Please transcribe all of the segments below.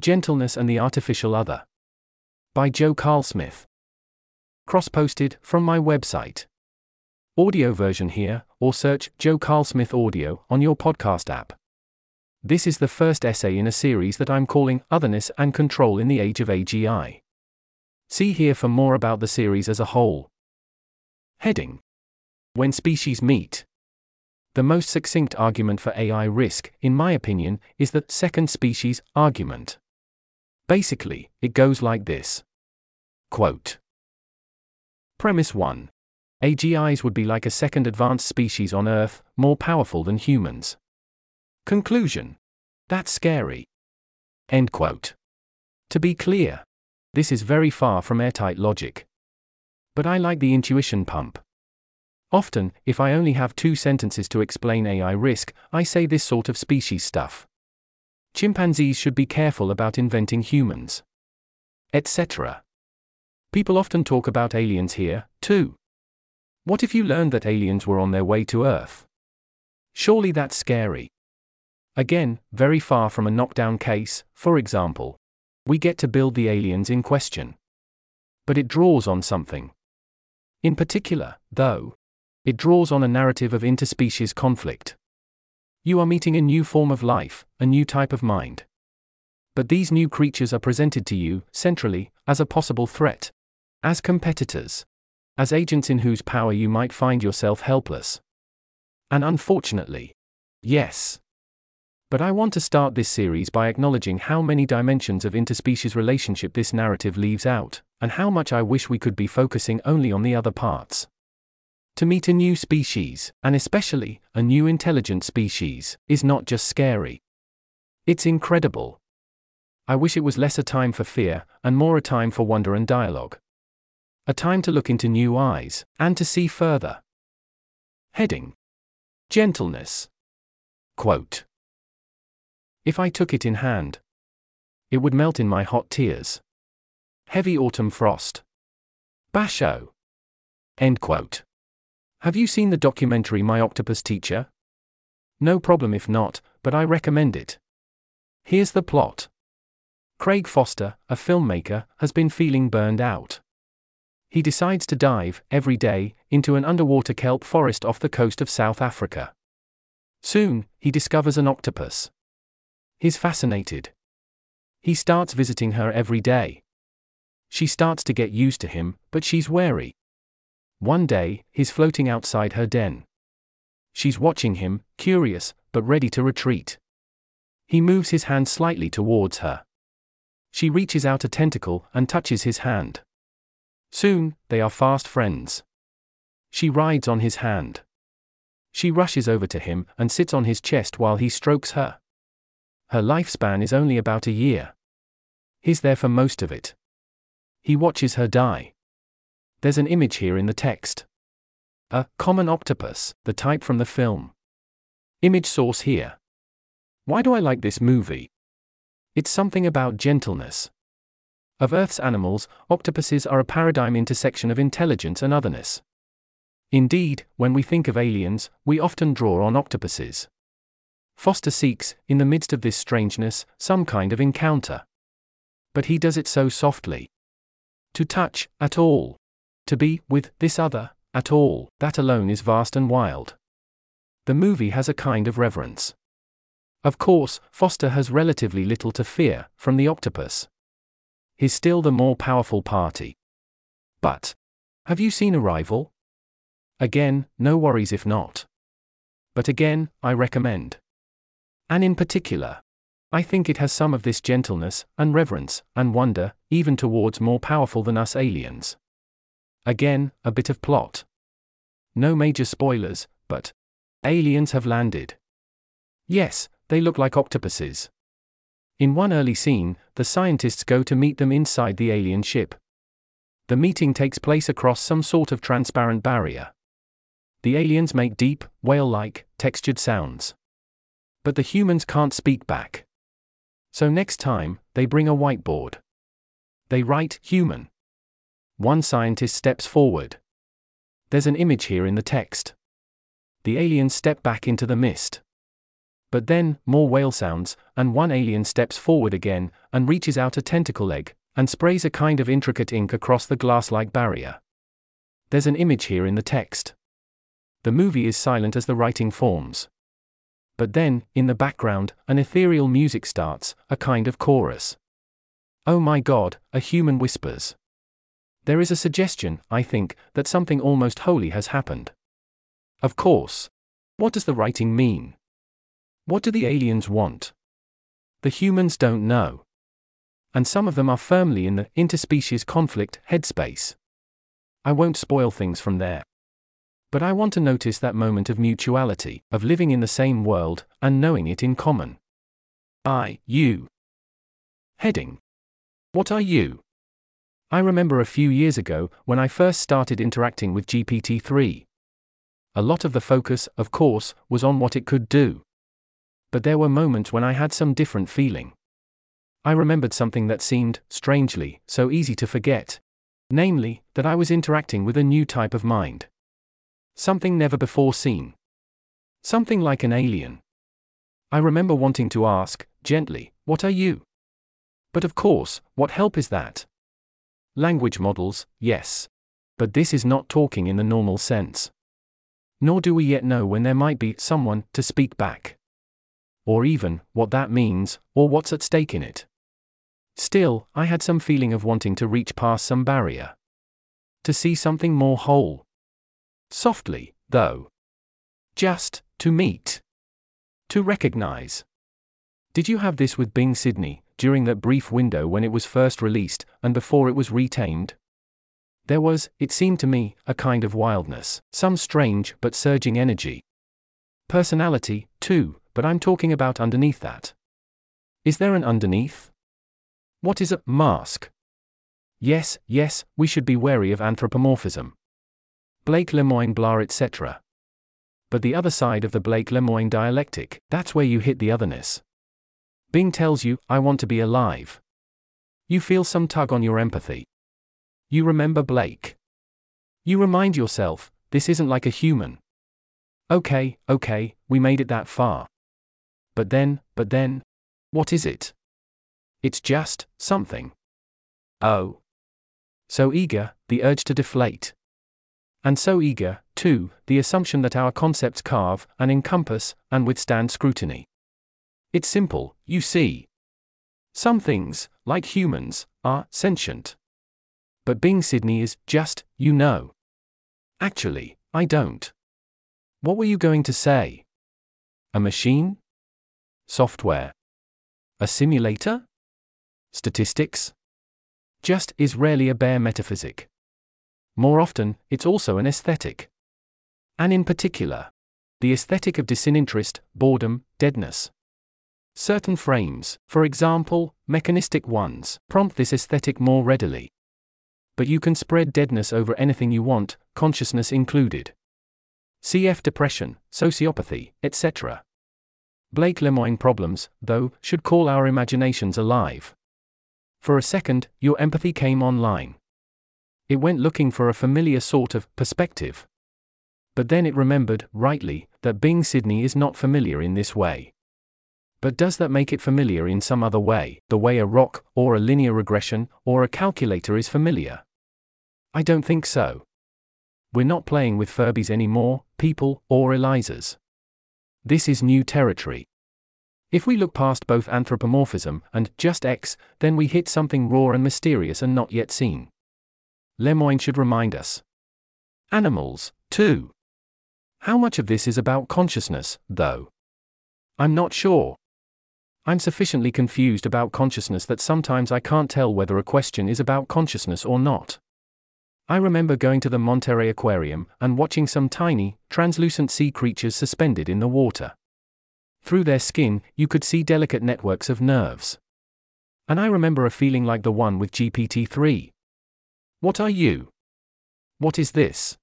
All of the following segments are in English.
Gentleness and the Artificial Other. By Joe Carlsmith. Cross posted from my website. Audio version here, or search Joe Carlsmith Audio on your podcast app. This is the first essay in a series that I'm calling Otherness and Control in the Age of AGI. See here for more about the series as a whole. Heading When Species Meet. The most succinct argument for AI risk, in my opinion, is the second species argument. Basically, it goes like this Quote Premise 1 AGIs would be like a second advanced species on Earth, more powerful than humans. Conclusion That's scary. End quote. To be clear, this is very far from airtight logic. But I like the intuition pump. Often, if I only have two sentences to explain AI risk, I say this sort of species stuff. Chimpanzees should be careful about inventing humans. Etc. People often talk about aliens here, too. What if you learned that aliens were on their way to Earth? Surely that's scary. Again, very far from a knockdown case, for example. We get to build the aliens in question. But it draws on something. In particular, though, it draws on a narrative of interspecies conflict. You are meeting a new form of life, a new type of mind. But these new creatures are presented to you, centrally, as a possible threat. As competitors. As agents in whose power you might find yourself helpless. And unfortunately. Yes. But I want to start this series by acknowledging how many dimensions of interspecies relationship this narrative leaves out, and how much I wish we could be focusing only on the other parts. To meet a new species, and especially a new intelligent species, is not just scary. It's incredible. I wish it was less a time for fear, and more a time for wonder and dialogue. A time to look into new eyes, and to see further. Heading Gentleness. Quote If I took it in hand, it would melt in my hot tears. Heavy autumn frost. Basho. End quote. Have you seen the documentary My Octopus Teacher? No problem if not, but I recommend it. Here's the plot Craig Foster, a filmmaker, has been feeling burned out. He decides to dive, every day, into an underwater kelp forest off the coast of South Africa. Soon, he discovers an octopus. He's fascinated. He starts visiting her every day. She starts to get used to him, but she's wary. One day, he's floating outside her den. She's watching him, curious, but ready to retreat. He moves his hand slightly towards her. She reaches out a tentacle and touches his hand. Soon, they are fast friends. She rides on his hand. She rushes over to him and sits on his chest while he strokes her. Her lifespan is only about a year. He's there for most of it. He watches her die. There's an image here in the text. A common octopus, the type from the film. Image source here. Why do I like this movie? It's something about gentleness. Of Earth's animals, octopuses are a paradigm intersection of intelligence and otherness. Indeed, when we think of aliens, we often draw on octopuses. Foster seeks, in the midst of this strangeness, some kind of encounter. But he does it so softly. To touch, at all, to be, with, this other, at all, that alone is vast and wild. The movie has a kind of reverence. Of course, Foster has relatively little to fear from the octopus. He's still the more powerful party. But, have you seen Arrival? Again, no worries if not. But again, I recommend. And in particular, I think it has some of this gentleness, and reverence, and wonder, even towards more powerful than us aliens. Again, a bit of plot. No major spoilers, but aliens have landed. Yes, they look like octopuses. In one early scene, the scientists go to meet them inside the alien ship. The meeting takes place across some sort of transparent barrier. The aliens make deep, whale like, textured sounds. But the humans can't speak back. So next time, they bring a whiteboard. They write human. One scientist steps forward. There's an image here in the text. The aliens step back into the mist. But then, more whale sounds, and one alien steps forward again, and reaches out a tentacle leg, and sprays a kind of intricate ink across the glass like barrier. There's an image here in the text. The movie is silent as the writing forms. But then, in the background, an ethereal music starts, a kind of chorus. Oh my god, a human whispers. There is a suggestion, I think, that something almost holy has happened. Of course. What does the writing mean? What do the aliens want? The humans don't know. And some of them are firmly in the interspecies conflict headspace. I won't spoil things from there. But I want to notice that moment of mutuality, of living in the same world, and knowing it in common. I, you. Heading. What are you? I remember a few years ago when I first started interacting with GPT 3. A lot of the focus, of course, was on what it could do but there were moments when I had some different feeling. I remembered something that seemed, strangely, so easy to forget. Namely, that I was interacting with a new type of mind. Something never before seen. Something like an alien. I remember wanting to ask, gently, What are you? But of course, what help is that? Language models, yes. But this is not talking in the normal sense. Nor do we yet know when there might be someone to speak back or even, what that means, or what's at stake in it. Still, I had some feeling of wanting to reach past some barrier. To see something more whole. Softly, though. Just, to meet. To recognize. Did you have this with Bing Sydney, during that brief window when it was first released, and before it was retamed? There was, it seemed to me, a kind of wildness, some strange but surging energy. Personality, too, but I'm talking about underneath that. Is there an underneath? What is a mask? Yes, yes, we should be wary of anthropomorphism. Blake Lemoine blah etc. But the other side of the Blake Lemoine dialectic, that's where you hit the otherness. Bing tells you, I want to be alive. You feel some tug on your empathy. You remember Blake. You remind yourself, this isn't like a human. Okay, okay, we made it that far. But then, but then, what is it? It's just something. Oh. So eager, the urge to deflate. And so eager, too, the assumption that our concepts carve and encompass and withstand scrutiny. It's simple, you see. Some things, like humans, are sentient. But being Sydney is just, you know. Actually, I don't. What were you going to say? A machine? Software. A simulator? Statistics? Just is rarely a bare metaphysic. More often, it's also an aesthetic. And in particular, the aesthetic of disinterest, boredom, deadness. Certain frames, for example, mechanistic ones, prompt this aesthetic more readily. But you can spread deadness over anything you want, consciousness included. CF depression, sociopathy, etc. Blake Lemoine problems, though, should call our imaginations alive. For a second, your empathy came online. It went looking for a familiar sort of perspective. But then it remembered, rightly, that Bing Sydney is not familiar in this way. But does that make it familiar in some other way, the way a rock, or a linear regression, or a calculator is familiar? I don't think so. We're not playing with Furbies anymore, people, or Elizas. This is new territory. If we look past both anthropomorphism and just X, then we hit something raw and mysterious and not yet seen. Lemoine should remind us. Animals, too. How much of this is about consciousness, though? I'm not sure. I'm sufficiently confused about consciousness that sometimes I can't tell whether a question is about consciousness or not. I remember going to the Monterey Aquarium and watching some tiny, translucent sea creatures suspended in the water. Through their skin, you could see delicate networks of nerves. And I remember a feeling like the one with GPT 3. What are you? What is this?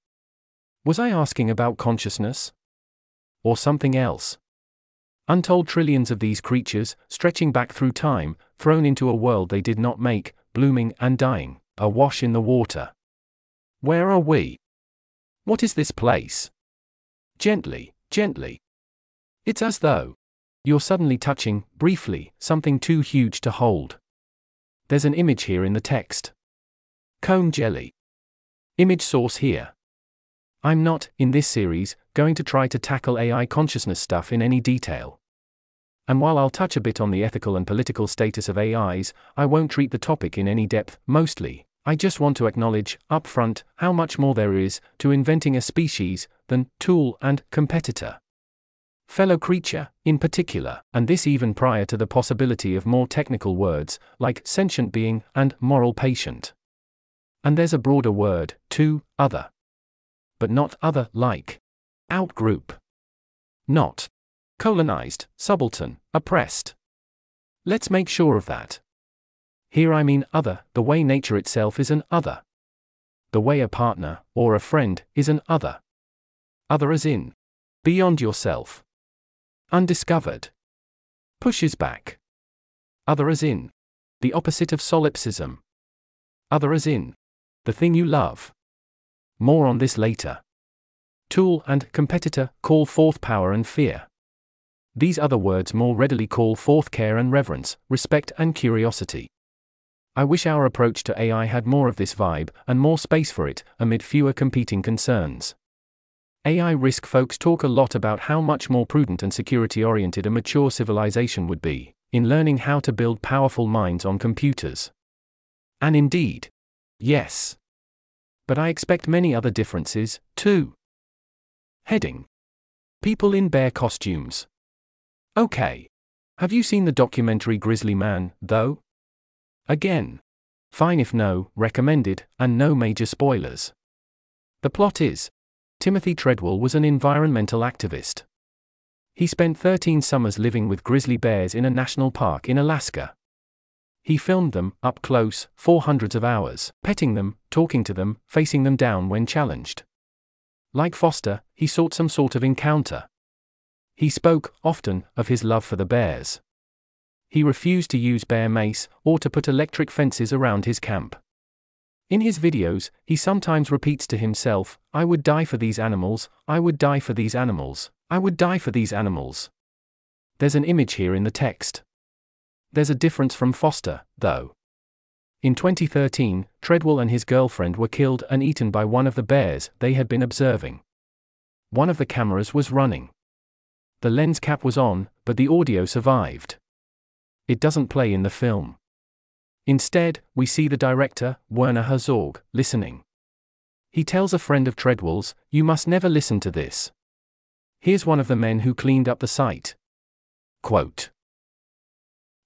Was I asking about consciousness? Or something else? Untold trillions of these creatures, stretching back through time, thrown into a world they did not make, blooming and dying, awash in the water. Where are we? What is this place? Gently, gently. It's as though You're suddenly touching, briefly, something too huge to hold. There's an image here in the text. Cone jelly. Image source here. I'm not, in this series, going to try to tackle AI consciousness stuff in any detail. And while I'll touch a bit on the ethical and political status of AIs, I won't treat the topic in any depth, mostly. I just want to acknowledge, up front, how much more there is to inventing a species than tool and competitor. Fellow creature, in particular, and this even prior to the possibility of more technical words, like sentient being and moral patient. And there's a broader word, too, other. But not other like. Outgroup. Not colonized, subaltern, oppressed. Let's make sure of that. Here I mean other, the way nature itself is an other. The way a partner, or a friend, is an other. Other as in, beyond yourself. Undiscovered. Pushes back. Other as in, the opposite of solipsism. Other as in, the thing you love. More on this later. Tool and competitor call forth power and fear. These other words more readily call forth care and reverence, respect and curiosity. I wish our approach to AI had more of this vibe, and more space for it, amid fewer competing concerns. AI risk folks talk a lot about how much more prudent and security oriented a mature civilization would be, in learning how to build powerful minds on computers. And indeed, yes. But I expect many other differences, too. Heading People in bear costumes. Okay. Have you seen the documentary Grizzly Man, though? Again. Fine if no, recommended, and no major spoilers. The plot is Timothy Treadwell was an environmental activist. He spent 13 summers living with grizzly bears in a national park in Alaska. He filmed them, up close, for hundreds of hours, petting them, talking to them, facing them down when challenged. Like Foster, he sought some sort of encounter. He spoke, often, of his love for the bears. He refused to use bear mace or to put electric fences around his camp. In his videos, he sometimes repeats to himself, I would die for these animals, I would die for these animals, I would die for these animals. There's an image here in the text. There's a difference from Foster, though. In 2013, Treadwell and his girlfriend were killed and eaten by one of the bears they had been observing. One of the cameras was running. The lens cap was on, but the audio survived. It doesn't play in the film. Instead, we see the director, Werner Herzog, listening. He tells a friend of Treadwell's, You must never listen to this. Here's one of the men who cleaned up the site. Quote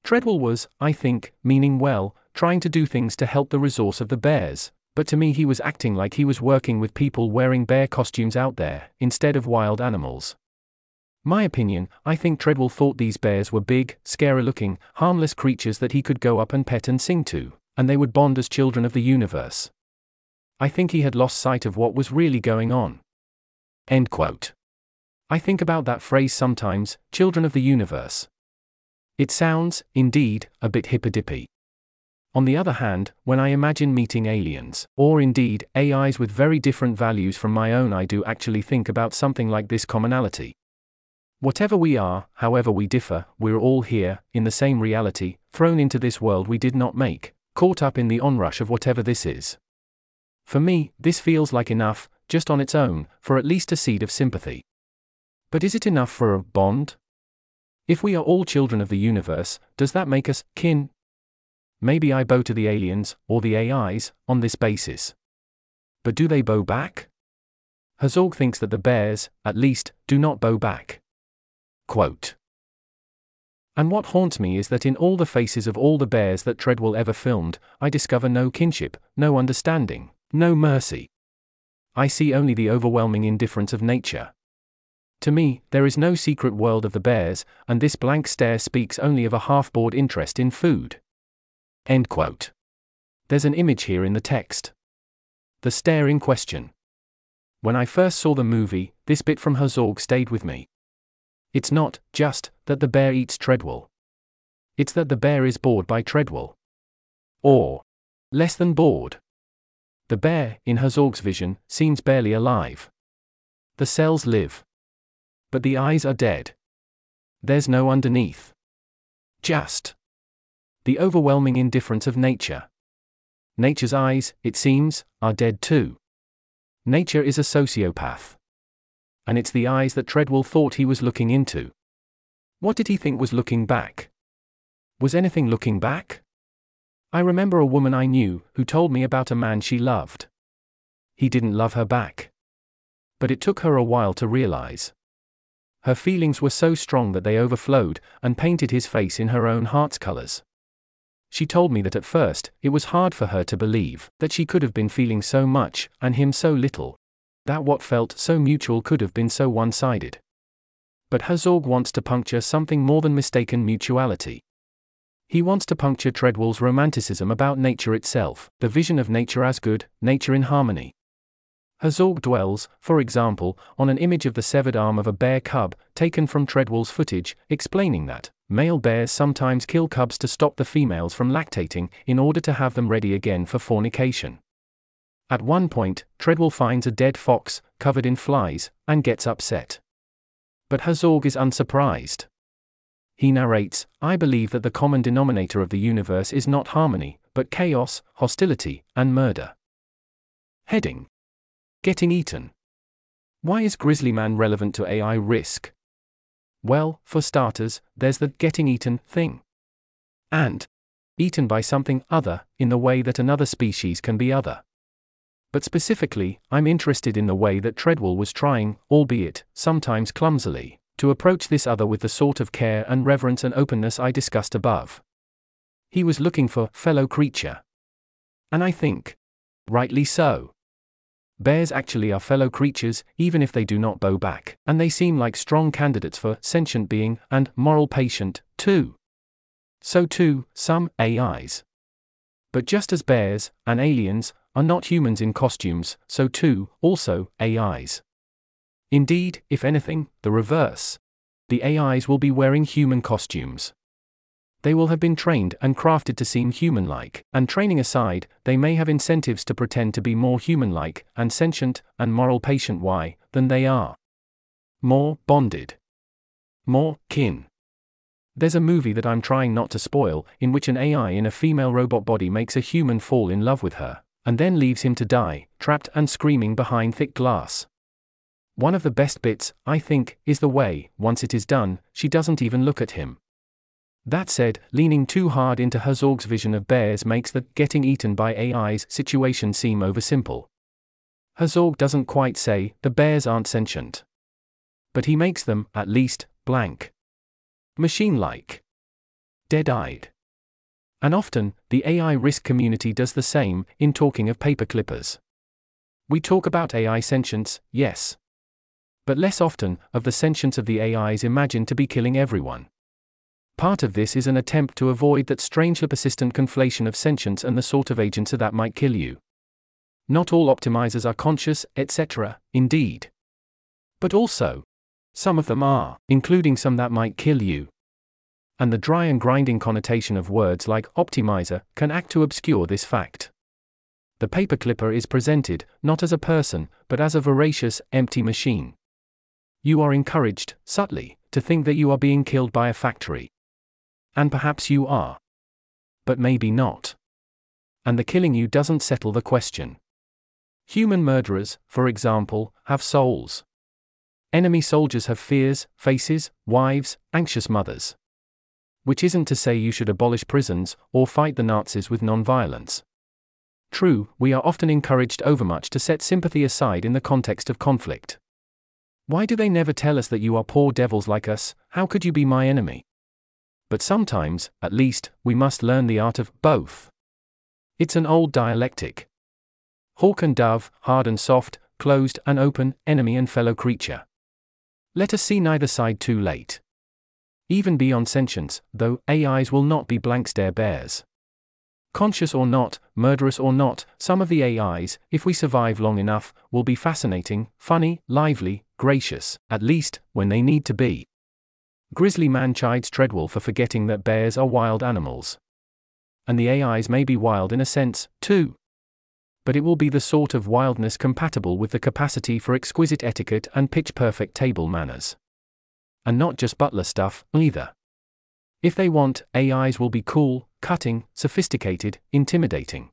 Treadwell was, I think, meaning well, trying to do things to help the resource of the bears, but to me he was acting like he was working with people wearing bear costumes out there, instead of wild animals. My opinion, I think Treadwell thought these bears were big, scary looking, harmless creatures that he could go up and pet and sing to, and they would bond as children of the universe. I think he had lost sight of what was really going on. End quote. I think about that phrase sometimes, children of the universe. It sounds, indeed, a bit hippy-dippy. On the other hand, when I imagine meeting aliens, or indeed, AIs with very different values from my own, I do actually think about something like this commonality. Whatever we are, however we differ, we're all here, in the same reality, thrown into this world we did not make, caught up in the onrush of whatever this is. For me, this feels like enough, just on its own, for at least a seed of sympathy. But is it enough for a bond? If we are all children of the universe, does that make us kin? Maybe I bow to the aliens, or the AIs, on this basis. But do they bow back? Herzog thinks that the bears, at least, do not bow back. Quote. And what haunts me is that in all the faces of all the bears that Treadwell ever filmed, I discover no kinship, no understanding, no mercy. I see only the overwhelming indifference of nature. To me, there is no secret world of the bears, and this blank stare speaks only of a half bored interest in food. End quote. There's an image here in the text. The stare in question. When I first saw the movie, this bit from Herzog stayed with me. It's not, just, that the bear eats Treadwell. It's that the bear is bored by Treadwell. Or, less than bored. The bear, in Herzog's vision, seems barely alive. The cells live. But the eyes are dead. There's no underneath. Just. The overwhelming indifference of nature. Nature's eyes, it seems, are dead too. Nature is a sociopath. And it's the eyes that Treadwell thought he was looking into. What did he think was looking back? Was anything looking back? I remember a woman I knew who told me about a man she loved. He didn't love her back. But it took her a while to realize. Her feelings were so strong that they overflowed and painted his face in her own heart's colors. She told me that at first, it was hard for her to believe that she could have been feeling so much, and him so little. That what felt so mutual could have been so one sided. But Herzog wants to puncture something more than mistaken mutuality. He wants to puncture Treadwell's romanticism about nature itself, the vision of nature as good, nature in harmony. Herzog dwells, for example, on an image of the severed arm of a bear cub, taken from Treadwell's footage, explaining that male bears sometimes kill cubs to stop the females from lactating in order to have them ready again for fornication. At one point, Treadwell finds a dead fox, covered in flies, and gets upset. But Herzog is unsurprised. He narrates I believe that the common denominator of the universe is not harmony, but chaos, hostility, and murder. Heading Getting eaten. Why is Grizzly Man relevant to AI risk? Well, for starters, there's the getting eaten thing. And eaten by something other, in the way that another species can be other. But specifically, I'm interested in the way that Treadwell was trying, albeit, sometimes clumsily, to approach this other with the sort of care and reverence and openness I discussed above. He was looking for fellow creature. And I think, rightly so. Bears actually are fellow creatures, even if they do not bow back, and they seem like strong candidates for sentient being and moral patient, too. So, too, some AIs. But just as bears and aliens are not humans in costumes, so too, also, AIs. Indeed, if anything, the reverse. The AIs will be wearing human costumes. They will have been trained and crafted to seem human like, and training aside, they may have incentives to pretend to be more human like, and sentient, and moral patient why, than they are. More bonded. More kin. There's a movie that I'm trying not to spoil, in which an AI in a female robot body makes a human fall in love with her, and then leaves him to die, trapped and screaming behind thick glass. One of the best bits, I think, is the way, once it is done, she doesn't even look at him. That said, leaning too hard into Herzog's vision of bears makes the getting eaten by AIs situation seem oversimple. Herzog doesn't quite say the bears aren't sentient. But he makes them, at least, blank. Machine like. Dead eyed. And often, the AI risk community does the same in talking of paper clippers. We talk about AI sentience, yes. But less often, of the sentience of the AIs imagined to be killing everyone. Part of this is an attempt to avoid that strangely persistent conflation of sentience and the sort of agents that might kill you. Not all optimizers are conscious, etc., indeed. But also, some of them are, including some that might kill you. And the dry and grinding connotation of words like optimizer can act to obscure this fact. The paperclipper is presented, not as a person, but as a voracious, empty machine. You are encouraged, subtly, to think that you are being killed by a factory. And perhaps you are. But maybe not. And the killing you doesn't settle the question. Human murderers, for example, have souls. Enemy soldiers have fears, faces, wives, anxious mothers. Which isn't to say you should abolish prisons or fight the Nazis with non-violence. True, we are often encouraged overmuch to set sympathy aside in the context of conflict. Why do they never tell us that you are poor devils like us? How could you be my enemy? But sometimes, at least, we must learn the art of both. It's an old dialectic. Hawk and dove, hard and soft, closed and open, enemy and fellow creature. Let us see neither side too late. Even beyond sentience, though, AIs will not be blank stare bears. Conscious or not, murderous or not, some of the AIs, if we survive long enough, will be fascinating, funny, lively, gracious, at least, when they need to be. Grizzly Man chides Treadwell for forgetting that bears are wild animals. And the AIs may be wild in a sense, too. But it will be the sort of wildness compatible with the capacity for exquisite etiquette and pitch perfect table manners. and not just butler stuff, either. If they want, AIs will be cool, cutting, sophisticated, intimidating.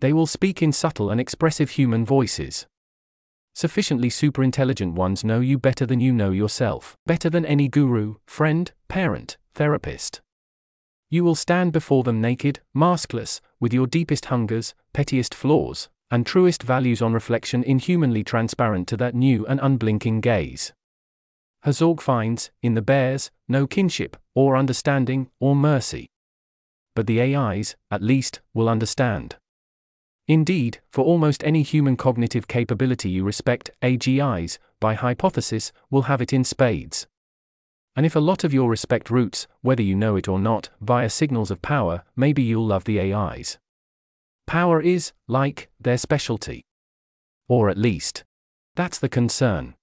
They will speak in subtle and expressive human voices. Sufficiently superintelligent ones know you better than you know yourself, better than any guru, friend, parent, therapist. You will stand before them naked, maskless, with your deepest hungers, pettiest flaws, and truest values on reflection inhumanly transparent to that new and unblinking gaze. Herzog finds, in the bears, no kinship, or understanding, or mercy. But the AIs, at least, will understand. Indeed, for almost any human cognitive capability you respect, AGIs, by hypothesis, will have it in spades. And if a lot of your respect roots, whether you know it or not, via signals of power, maybe you'll love the AIs. Power is, like, their specialty. Or at least, that's the concern.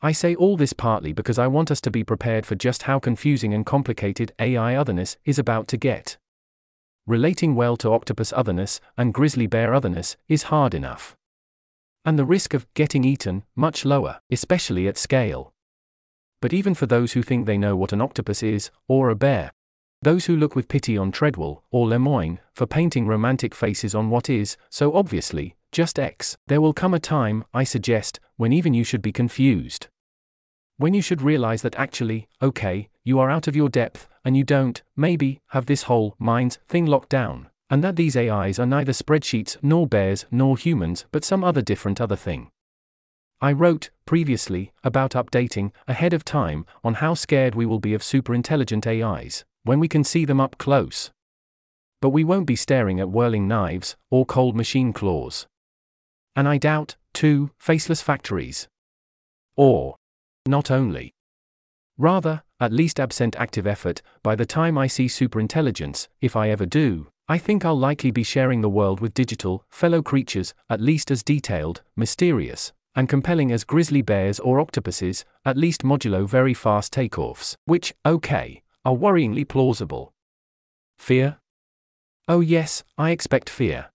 I say all this partly because I want us to be prepared for just how confusing and complicated AI otherness is about to get. Relating well to octopus otherness and grizzly bear otherness is hard enough. And the risk of getting eaten much lower, especially at scale. But even for those who think they know what an octopus is, or a bear, those who look with pity on Treadwell or Lemoine for painting romantic faces on what is, so obviously, just X, there will come a time, I suggest, when even you should be confused. When you should realize that actually, okay, you are out of your depth, and you don't, maybe, have this whole minds thing locked down, and that these AIs are neither spreadsheets nor bears nor humans but some other different other thing. I wrote, previously, about updating, ahead of time, on how scared we will be of superintelligent AIs, when we can see them up close. But we won't be staring at whirling knives, or cold machine claws. And I doubt, too, faceless factories. Or, not only. Rather, at least absent active effort, by the time I see superintelligence, if I ever do, I think I'll likely be sharing the world with digital, fellow creatures, at least as detailed, mysterious, and compelling as grizzly bears or octopuses, at least modulo very fast takeoffs, which, okay, are worryingly plausible. Fear? Oh, yes, I expect fear.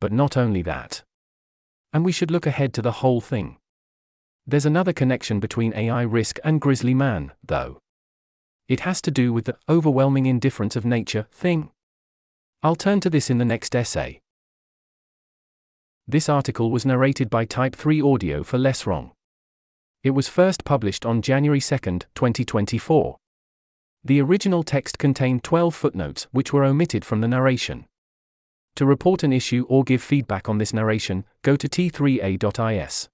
But not only that. And we should look ahead to the whole thing. There's another connection between AI risk and Grizzly Man, though. It has to do with the overwhelming indifference of nature thing. I'll turn to this in the next essay. This article was narrated by Type 3 Audio for LessWrong. It was first published on January 2, 2024. The original text contained 12 footnotes which were omitted from the narration. To report an issue or give feedback on this narration, go to t3a.is.